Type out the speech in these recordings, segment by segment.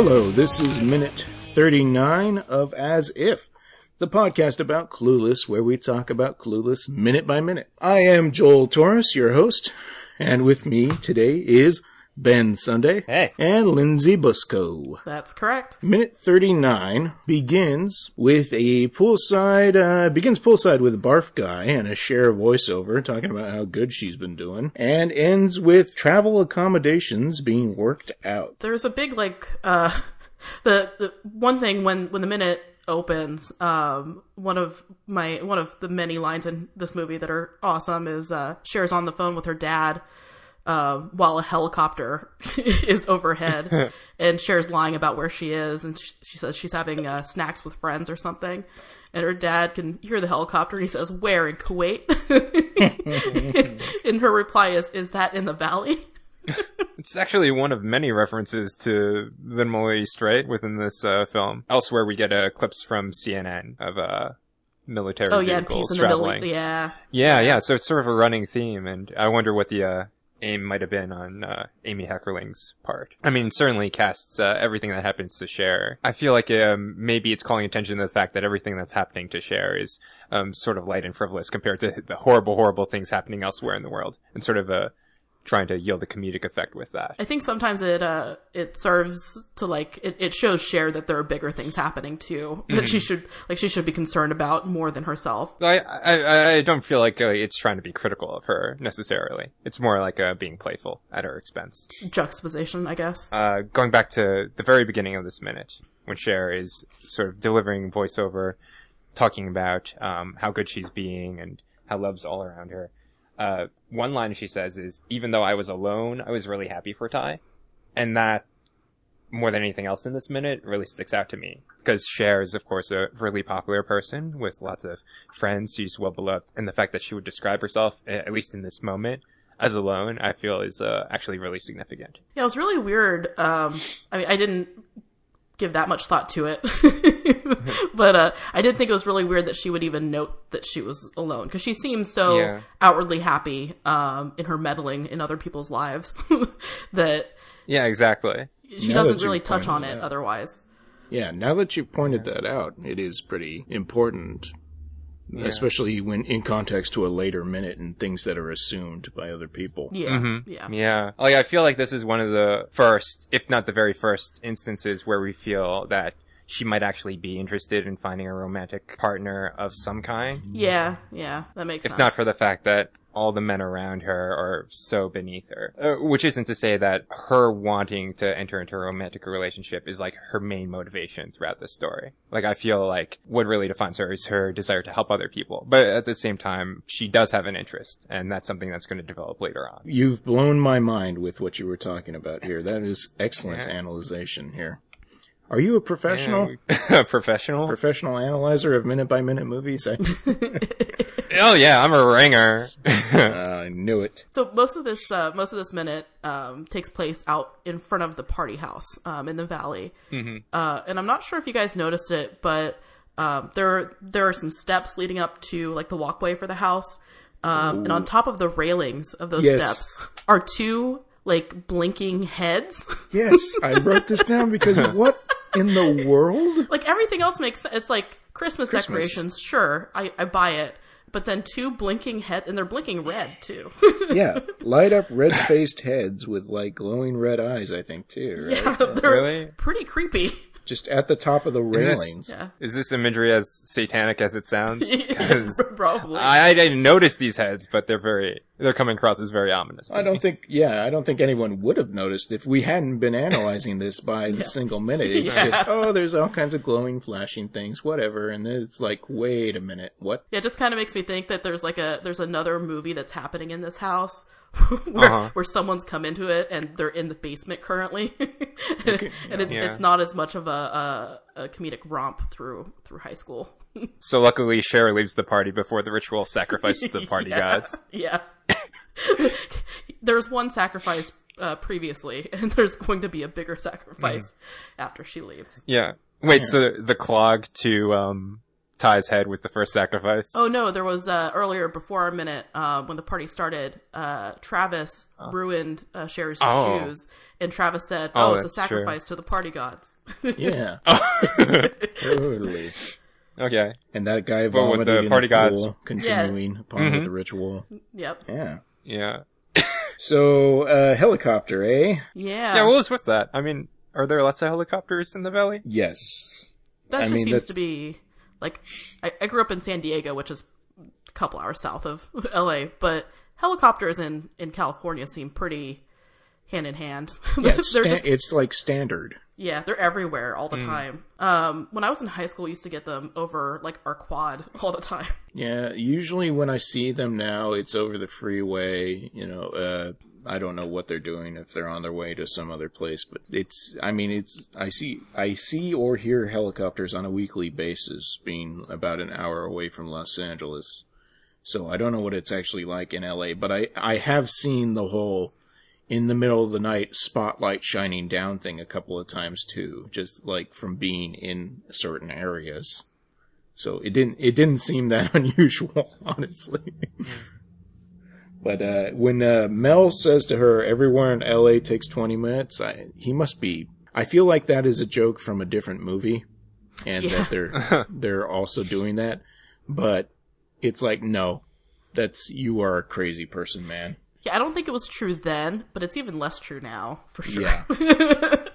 Hello, this is minute 39 of As If, the podcast about Clueless, where we talk about Clueless minute by minute. I am Joel Torres, your host, and with me today is Ben Sunday Hey. and Lindsay Busco. That's correct. Minute 39 begins with a poolside, uh, begins poolside with a barf guy and a Cher voiceover talking about how good she's been doing, and ends with travel accommodations being worked out. There's a big like uh the the one thing when when the minute opens, um one of my one of the many lines in this movie that are awesome is uh Cher's on the phone with her dad uh, while a helicopter is overhead, and Cher's lying about where she is, and she, she says she's having uh, snacks with friends or something, and her dad can hear the helicopter. And he says, "Where in Kuwait?" and her reply is, "Is that in the valley?" It's actually one of many references to the minimally straight within this uh, film. Elsewhere, we get uh, clips from CNN of uh, military Oh yeah, and vehicles peace in the Middle traveling. Yeah, yeah, yeah. So it's sort of a running theme, and I wonder what the uh, aim might have been on uh, Amy Heckerling's part. I mean, certainly casts uh, everything that happens to Cher. I feel like um, maybe it's calling attention to the fact that everything that's happening to Cher is um, sort of light and frivolous compared to the horrible, horrible things happening elsewhere in the world, and sort of uh, trying to yield the comedic effect with that. I think sometimes it uh it serves to like it, it shows Cher that there are bigger things happening too that she should like she should be concerned about more than herself. I, I, I don't feel like uh, it's trying to be critical of her necessarily. It's more like uh, being playful at her expense. Juxtaposition, I guess. Uh, going back to the very beginning of this minute, when Cher is sort of delivering voiceover, talking about um, how good she's being and how love's all around her. Uh, one line she says is, "Even though I was alone, I was really happy for Tai," and that more than anything else in this minute really sticks out to me because Cher is of course a really popular person with lots of friends. She's well beloved, and the fact that she would describe herself, at least in this moment, as alone, I feel is uh, actually really significant. Yeah, it was really weird. Um, I mean, I didn't give that much thought to it, but uh, I did think it was really weird that she would even note that she was alone because she seems so Yeah. outwardly happy um, in her meddling in other people's lives that Yeah, exactly. she Now doesn't really touch on it it out. otherwise. Yeah, now that you've pointed that out, it is pretty important, especially when in context to a later minute and things that are assumed by other people. Yeah, mm-hmm. yeah. Yeah. Like, I feel like this is one of the first, if not the very first instances where we feel that she might actually be interested in finding a romantic partner of some kind. Yeah, yeah, that makes If sense. If not for the fact that all the men around her are so beneath her. Uh, which isn't to say that her wanting to enter into a romantic relationship is like her main motivation throughout this story. Like I feel like what really defines her is her desire to help other people. But at the same time, she does have an interest and that's something that's going to develop later on. You've blown my mind with what you were talking about here. That is excellent Yeah. analyzation here. Are you a professional? Yeah, professional? Professional analyzer of minute by minute movies? I, oh yeah, I'm a ringer. I knew it. So most of this, uh, most of this minute um, takes place out in front of the party house um, in the valley, mm-hmm. uh, and I'm not sure if you guys noticed it, but um, there there are some steps leading up to like the walkway for the house, um, and on top of the railings of those Yes. steps are two like blinking heads. Yes, I wrote this down because what in the world? like everything else makes sense. It's like Christmas, Christmas. decorations. Sure, I, I buy it. But then two blinking heads, and they're blinking red too. Yeah, light up red faced heads with like glowing red eyes, I think, too, right? yeah, they're Really? pretty creepy. Just at the top of the this- railings. Yeah, Is this imagery as satanic as it sounds? 'Cause probably. I, I didn't notice these heads, but they're very, they're coming across as very ominous. I don't think, yeah, I don't think anyone would have noticed if we hadn't been analyzing this by the single minute. It's Yeah. just, oh, there's all kinds of glowing, flashing things, whatever. And it's like, wait a minute, what? Yeah, it just kind of makes me think that there's like a there's another movie that's happening in this house where Uh-huh. where someone's come into it and they're in the basement currently, and it's Yeah. it's not as much of a, a a comedic romp through through high school. So luckily, Cher leaves the party before the ritual sacrifice to the party Yeah. gods. Yeah, there's one sacrifice uh, previously, and there's going to be a bigger sacrifice Mm-hmm. after she leaves. Yeah. Wait, so the clog to um Tai's head was the first sacrifice. Oh no, there was uh, earlier before our minute uh, when the party started. Uh, Travis ruined uh, Cher's Oh. shoes, and Travis said, Oh, "Oh, it's a that's true. sacrifice to the party gods." Yeah, totally. Okay. And that guy But with vomited the in party the pool, gods. continuing upon Mhm. with the ritual. yep. Yeah. Yeah. So, uh, helicopter, eh? Yeah. Yeah, what was with that? I mean, are there lots of helicopters in the valley? Yes. that I just mean, seems that's- to be like I, I grew up in San Diego, which is a couple hours south of LA, but helicopters in in California seem pretty hand in hand. Yeah, it's, sta- just it's like standard. yeah, they're everywhere all the time. Um, when I was in high school, we used to get them over like our quad all the time. Yeah, usually when I see them now, it's over the freeway. You know, uh, I don't know what they're doing if they're on their way to some other place, but it's. I mean, it's. I see. I see or hear helicopters on a weekly basis, being about an hour away from Los Angeles. So I don't know what it's actually like in LA, but I I have seen the whole in the middle of the night spotlight shining down thing a couple of times too, just like from being in certain areas. So it didn't it didn't seem that unusual, honestly. Hmm. But uh, when uh, Mel says to her, "Everywhere in L.A. takes twenty minutes," I, he must be. I feel like that is a joke from a different movie, and Yeah. that they're they're also doing that. But it's like, no, that's you are a crazy person, man. Yeah, I don't think it was true then, but it's even less true now for sure. Yeah.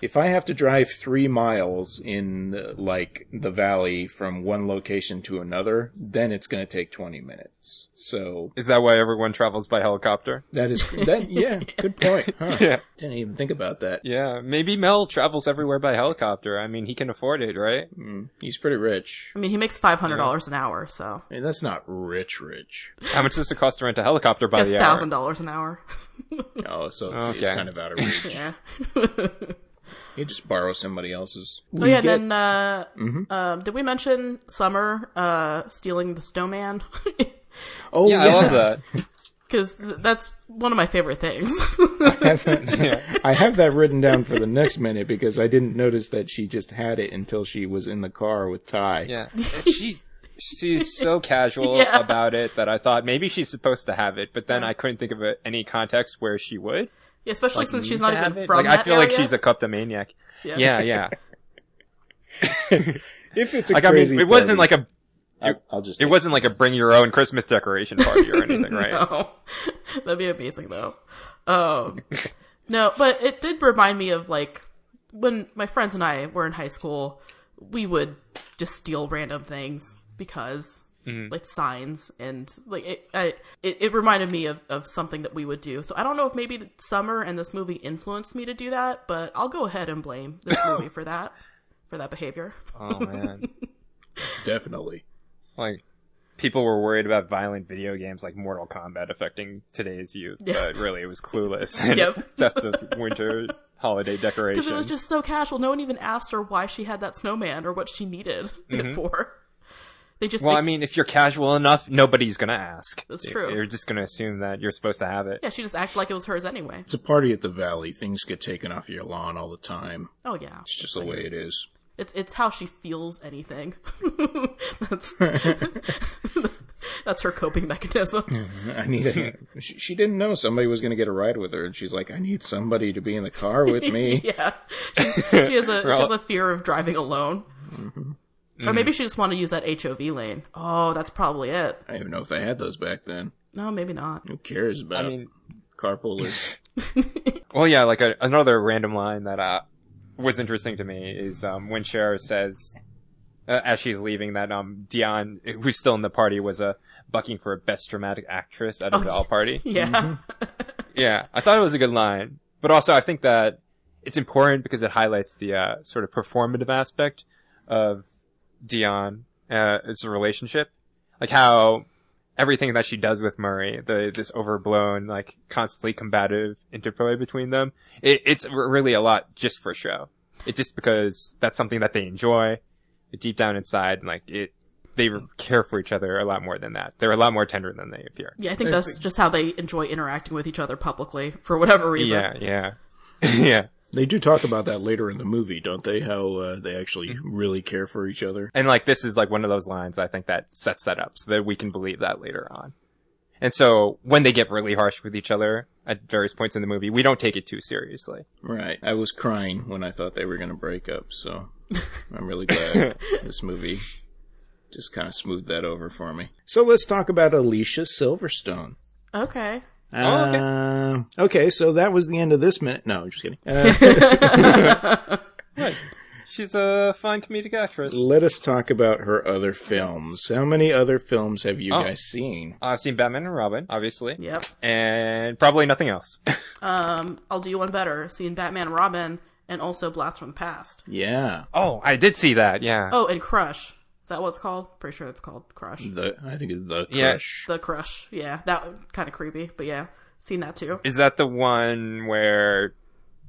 if I have to drive three miles in like the valley from one location to another, then it's going to take 20 minutes. So Is that why everyone travels by helicopter? that is, that, yeah, good point. Huh. Yeah. Didn't even think about that. Yeah, maybe Mel travels everywhere by helicopter. I mean, he can afford it, right? Mm, he's pretty rich. I mean, he makes five hundred dollars an hour, so I mean, that's not rich, rich. How much does it cost to rent a helicopter by the hour? thousand dollars an hour. Oh, so it's, it's kind of out of reach. yeah. You just borrow somebody else's. Oh yeah, get- then uh, Mm-hmm. um, did we mention Summer uh, stealing the snowman? Oh, Yeah, I love that. Because th- that's one of my favorite things. I have that, I have that written down for the next minute because I didn't notice that she just had it until she was in the car with Tai. Yeah, she she's so casual Yeah. about it that I thought maybe she's supposed to have it, but then I couldn't think of a, any context where she would. Yeah, especially Like, since she's not even it. from Like that I feel like she's a kleptomaniac. Yeah. Yeah, yeah. If it's a like I crazy mean, it wasn't like a I'll, I'll just. it wasn't like a bring your own Christmas decoration party or anything, right? No, that'd be amazing though. Um, no, but it did remind me of like when my friends and I were in high school. We would just steal random things because like signs and like it, I, it. It reminded me of of something that we would do. So I don't know if maybe Summer and this movie influenced me to do that, but I'll go ahead and blame this movie for that for that behavior. Oh man, definitely. Like people were worried about violent video games like Mortal Kombat affecting today's youth, Yeah. but really it was Clueless and Yep. theft of winter holiday decorations. Because it was just so casual. No one even asked her why she had that snowman or what she needed it for. They just Mm-hmm. Well, they- I mean, if you're casual enough, nobody's gonna ask. That's true. They're just gonna assume that you're supposed to have it. yeah, she just acted like it was hers anyway. It's a party at the valley. Things get taken off your lawn all the time. Oh yeah, It's just the way it is. It's it's how she feels anything. that's that's her coping mechanism. I need a. she, she didn't know somebody was going to get a ride with her, and she's like, "I need somebody to be in the car with me." yeah, She's, she has a she has a fear of driving alone. Mm-hmm. Or maybe she just wanted to use that HOV lane. Oh, that's probably it. I don't even know if they had those back then. No, maybe not. Who cares about I mean, carpoolers? well, yeah, like a, another random line that uh, was interesting to me is um, when Cher says, uh, as she's leaving, that um, Dionne, who's still in the party, was uh, bucking for a best dramatic actress at a Oh, doll party. Yeah, Yeah, I thought it was a good line, but also I think that it's important because it highlights the uh, sort of performative aspect of Dionne uh, as a relationship, like how everything that she does with Murray, the this overblown, like constantly combative interplay between them, it, it's really a lot just for show. It's just because that's something that they enjoy deep down inside, like it. They care for each other a lot more than that. They're a lot more tender than they appear. yeah. I think that's just how they enjoy interacting with each other publicly for whatever reason. Yeah, yeah, yeah. They do talk about that later in the movie, don't they? How uh, they actually really care for each other. And like this is like one of those lines I think that sets that up so that we can believe that later on. And so when they get really harsh with each other at various points in the movie, we don't take it too seriously. Right. I was crying when I thought they were going to break up, so I'm really glad this movie just kind of smoothed that over for me. So let's talk about Alicia Silverstone. Okay. Oh, okay. Um, okay, so that was the end of this minute. No, just kidding. Uh, Right. She's a fine comedic actress. let us talk about her other films. How many other films have you Oh. guys seen? I've seen Batman and Robin, obviously. Yep. And probably nothing else. Um, I'll do you one better. Seen Batman and Robin and also Blast from the Past. Yeah, oh, I did see that, yeah. Oh, and Crush. Is that what it's called? Pretty sure it's called Crush. the I think it's the Yeah. Crush. The Crush. Yeah, that kind of creepy, but yeah, seen that too. Is that the one where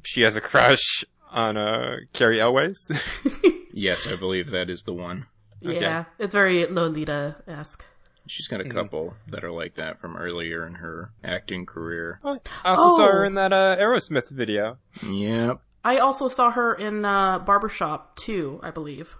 she has a crush on uh, Cary Elwes? Yes, I believe that is the one. Yeah, it's very Lolita esque. She's got a couple that are like that from earlier in her acting career. I also saw her Oh. in that uh, Aerosmith video. Yep. I also saw her in uh, Barbershop too, I believe.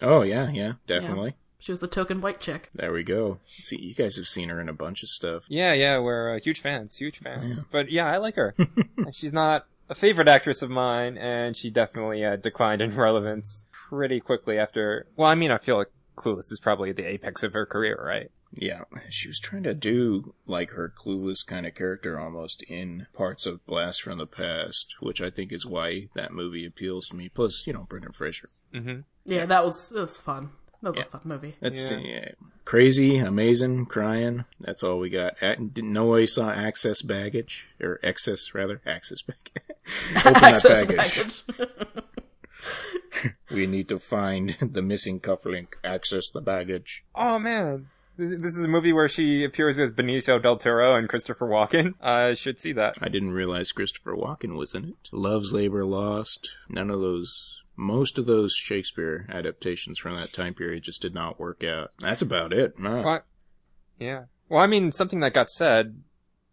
Oh yeah, yeah, definitely. She was the token white chick. There we go. See, you guys have seen her in a bunch of stuff. Yeah, yeah, we're uh, huge fans, huge fans. But yeah, I like her. She's not a favorite actress of mine, and she definitely uh, declined in relevance pretty quickly after. Well, I mean, I feel like Clueless is probably the apex of her career, right? Yeah, she was trying to do like her clueless kind of character almost in parts of Blast from the Past, which I think is why that movie appeals to me. Plus, you know, Brendan Fraser. Mm-hmm. Yeah, that was it was fun. That was Yeah. a fun movie. That's Yeah. yeah, crazy, amazing, crying. That's all we got. A- didn't I saw access baggage or excess rather access baggage. Open that Access baggage. baggage. We need to find the missing cufflink. Access the baggage. Oh man, this is a movie where she appears with Benicio del Toro and Christopher Walken. I should see that. I didn't realize Christopher Walken was in it. Love's Labor Lost. None of those. Most of those Shakespeare adaptations from that time period just did not work out. That's about it. Huh. What? Yeah. Well, I mean, something that got said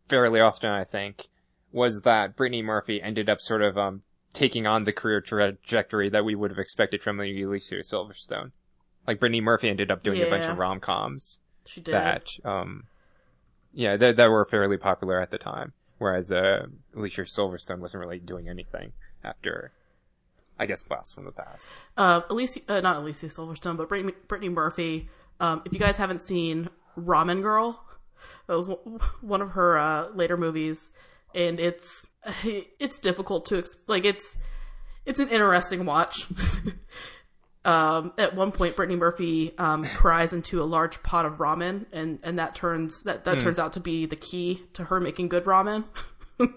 fairly often, I think, was that Brittany Murphy ended up sort of um taking on the career trajectory that we would have expected from Alicia Silverstone. Like Brittany Murphy ended up doing a bunch of rom coms she did. that, um, yeah, that that were fairly popular at the time. Whereas uh, Alicia Silverstone wasn't really doing anything after, I guess, Blast from the Past. Uh, Alicia, uh, not Alicia Silverstone, but Brittany, Brittany Murphy. Um, if you guys haven't seen Ramen Girl, that was one- one of her uh, later movies, and it's it's difficult to like it's it's an interesting watch. um, at one point, Brittany Murphy um, cries into a large pot of ramen, and and that turns that that turns out to be the key to her making good ramen.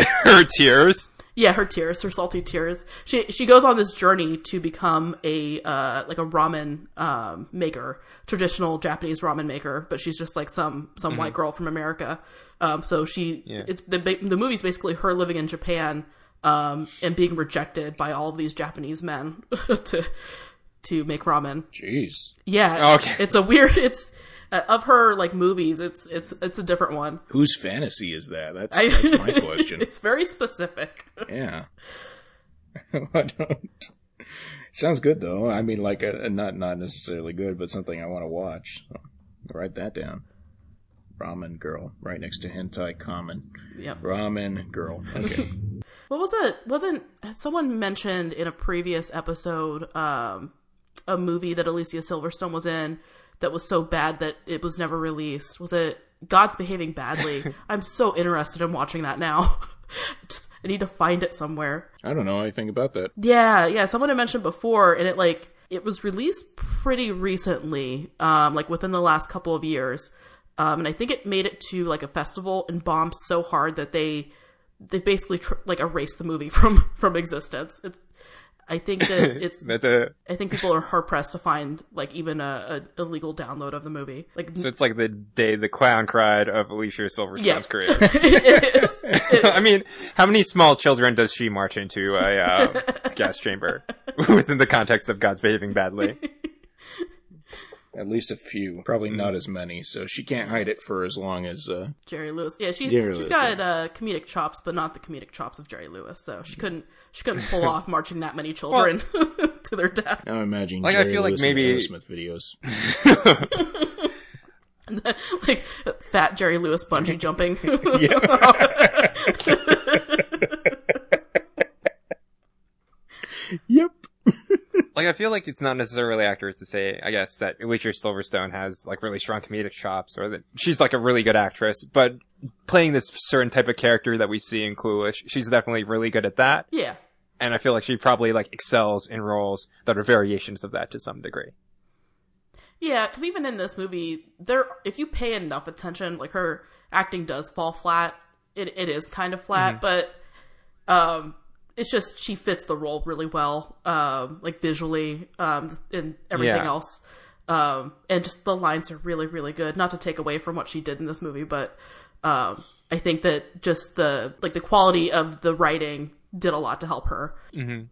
Her tears. Yeah, her tears, her salty tears. She she goes on this journey to become a uh like a ramen um maker, traditional Japanese ramen maker, but she's just like some some white girl from America. Um so she Yeah. it's the the movie's basically her living in Japan um and being rejected by all of these Japanese men to to make ramen. Jeez. Yeah. Okay. It's a weird it's uh, of her like movies, it's it's it's a different one. Whose fantasy is that? That's, I- that's my question. it's very specific. yeah. I don't. Sounds good though. I mean, like, a, not not necessarily good, but something I want to watch. So, write that down. Ramen girl, right next to hentai common. Yep. Ramen girl. Okay. What was it? Wasn't someone mentioned in a previous episode um, a movie that Alicia Silverstone was in that was so bad that it was never released? Was it God's Behaving Badly? I'm so interested in watching that now. Just I need to find it somewhere. I don't know anything about that. Yeah, yeah. Someone had mentioned before, and it like it was released pretty recently, um, like within the last couple of years. Um, and I think it made it to like a festival and bombed so hard that they they basically tr- like erased the movie from from existence. It's I think that it's That's a I think people are hard pressed to find like even a, a illegal download of the movie. Like So it's like the day the clown cried of Alicia Silverstone's Yeah. career. it is. It- I mean, how many small children does she march into a uh, gas chamber within the context of God's behaving badly? At least a few. Probably not as many, so she can't hide it for as long as uh Jerry Lewis. Yeah, she's Jerry she's Lewis, got uh, comedic chops, but not the comedic chops of Jerry Lewis. So she couldn't she couldn't pull off marching that many children to their death. now imagine Like, I feel like Lewis in maybe- Aerosmith videos. like fat Jerry Lewis bungee jumping. Yep. Like I feel like it's not necessarily accurate to say, I guess, that Alicia Silverstone has like really strong comedic chops, or that she's like a really good actress. But playing this certain type of character that we see in Clueless, she's definitely really good at that. yeah, And I feel like she probably like excels in roles that are variations of that to some degree. yeah. Because even in this movie, there if you pay enough attention, like her acting does fall flat. It it is kind of flat, but um, it's just she fits the role really well, um, like visually, um, and everything Yeah. else. Um, and just the lines are really, really good. Not to take away from what she did in this movie, but um, I think that just the like the quality of the writing did a lot to help her.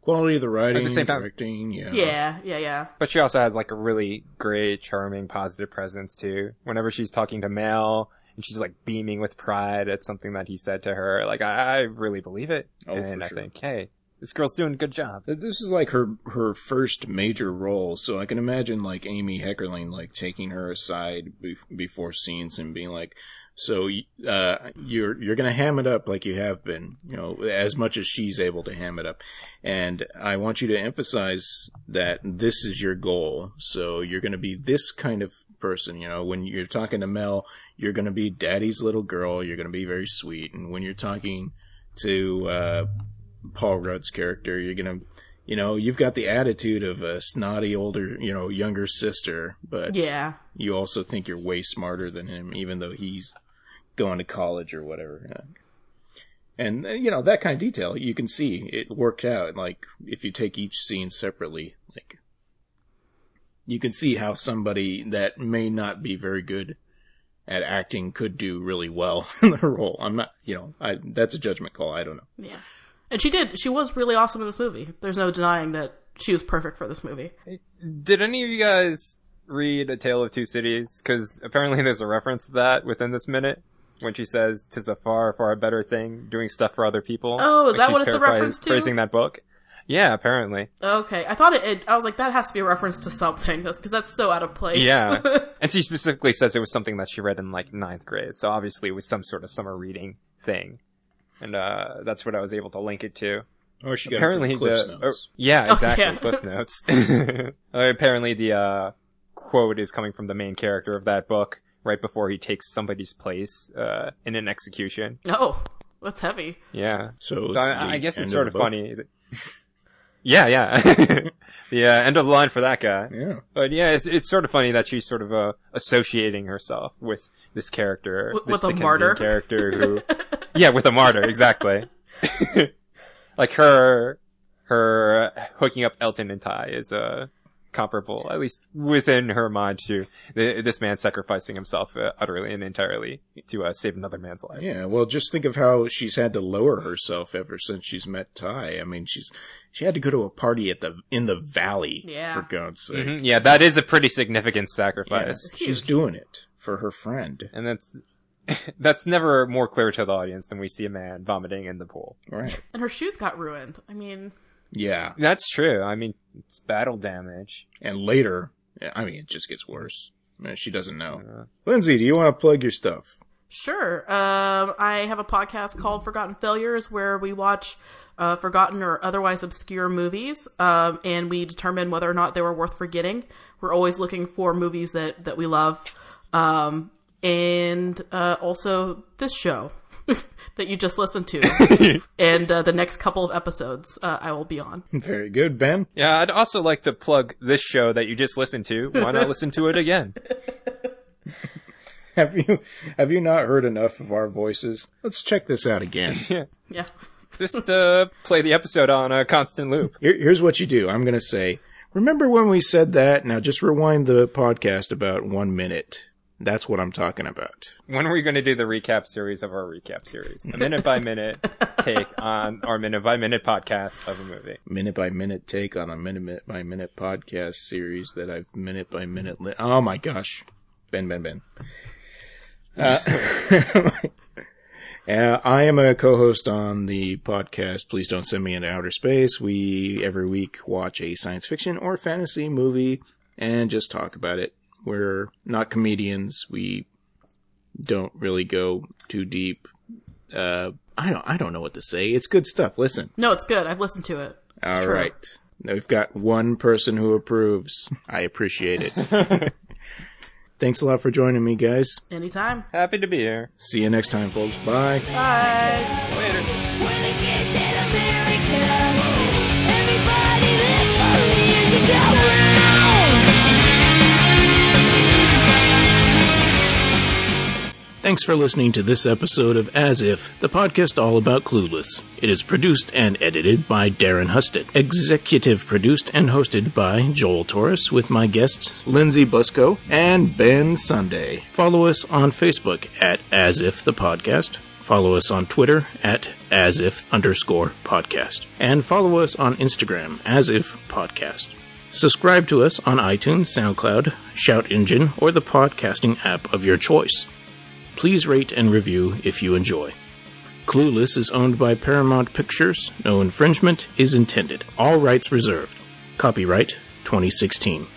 Quality of the writing, at the same time- directing, yeah. Yeah, yeah, yeah. But she also has like a really great, charming, positive presence too. Whenever she's talking to Mel and she's like beaming with pride at something that he said to her, like I, I really believe it. Oh, and I sure. think, hey, this girl's doing a good job. This is like her her first major role, so I can imagine like Amy Heckerling like taking her aside be- before scenes and being like, "So uh, you're you're gonna ham it up like you have been, you know, as much as she's able to ham it up, and I want you to emphasize that this is your goal. So you're gonna be this kind of person, you know. When you're talking to Mel, you're gonna be Daddy's little girl. You're gonna be very sweet, and when you're talking to uh, Paul Rudd's character. You're gonna, you know, you've got the attitude of a snotty older, you know, younger sister, but Yeah. you also think you're way smarter than him, even though he's going to college or whatever. And uh, you know that kind of detail, you can see it worked out. Like if you take each scene separately, like you can see how somebody that may not be very good at acting could do really well in the role. I'm not, you know, I that's a judgment call. I don't know. Yeah. And she did. She was really awesome in this movie. There's no denying that she was perfect for this movie. Did any of you guys read A Tale of Two Cities? Because apparently there's a reference to that within this minute when she says, "Tis a far, far better thing doing stuff for other people." Oh, is Like that what it's a reference to? Phrasing that book. Yeah, apparently. Okay. I thought it, it I was like, that has to be a reference to something, because that's so out of place. Yeah, and she specifically says it was something that she read in like ninth grade. So obviously it was some sort of summer reading thing, and uh that's what I was able to link it to. Or she got apparently it from the Notes. oh, yeah Oh, exactly yeah. cliff notes Uh, apparently the uh quote is coming from the main character of that book right before he takes somebody's place uh in an execution oh, that's heavy. yeah So, so it's I, I guess it's sort of of the book. funny that- yeah yeah the uh, end of the line for that guy Yeah. but yeah it's, it's sort of funny that she's sort of uh associating herself with this character With- this with a martyr. character who yeah with a martyr exactly like her her uh, hooking up Elton and Tai is uh, comparable, at least within her mind, to th- this man sacrificing himself uh, utterly and entirely to uh, save another man's life. Yeah, well, just think of how she's had to lower herself ever since she's met Tai. I mean, she's she had to go to a party at the in the valley. Yeah. for God's sake. Mhm. Yeah, that is a pretty significant Yeah, sacrifice, she's doing it for her friend. and that's that's never more clear to the audience than we see a man vomiting in the pool. Right. And her shoes got ruined. I mean, Yeah, That's true. I mean, it's battle damage. and later, I mean, it just gets worse. I mean, she doesn't know. Uh, Lindsay, do you want to plug your stuff? Sure. Um, I have a podcast called Forgotten Failures where we watch uh, forgotten or otherwise obscure movies, um, and we determine whether or not they were worth forgetting. We're always looking for movies that that we love, um, and uh, also this show that you just listened to, and uh, the next couple of episodes uh, I will be on. Very good, Ben. Yeah, I'd also like to plug this show that you just listened to. Why not listen to it again? Have you have you not heard enough of our voices? Let's check this out again. Yeah. Yeah. Just uh, play the episode on a constant loop. Here, here's what you do. I'm going to say, remember when we said that? Now just rewind the podcast about one minute. That's what I'm talking about. When are we going to do the recap series of our recap series? A minute by minute take on our minute by minute podcast of a movie. Minute by minute take on a minute by minute podcast series that I've minute by minute. Li- oh my gosh, Ben, Ben, Ben. Uh, uh, I am a co-host on the podcast. Please don't send me into outer space. We every week watch a science fiction or fantasy movie and just talk about it. We're not comedians. We don't really go too deep. Uh, I don't. I don't know what to say. It's good stuff. Listen. No, it's good. I've listened to it. It's All true. right. Now we've got one person who approves. I appreciate it. Thanks a lot for joining me, guys. Anytime. Happy to be here. See you next time, folks. Bye. Bye. Later. Thanks for listening to this episode of As If, the podcast all about Clueless. It is produced and edited by Darren Husted. Executive produced and hosted by Joel Torres with my guests Lindsay Busco and Ben Sunday. Follow us on Facebook at As If the Podcast. Follow us on Twitter at As If underscore podcast. And follow us on Instagram as if podcast. Subscribe to us on iTunes, SoundCloud, Shout Engine, or the podcasting app of your choice. Please rate and review if you enjoy. Clueless is owned by Paramount Pictures. No infringement is intended. All rights reserved. Copyright 2016.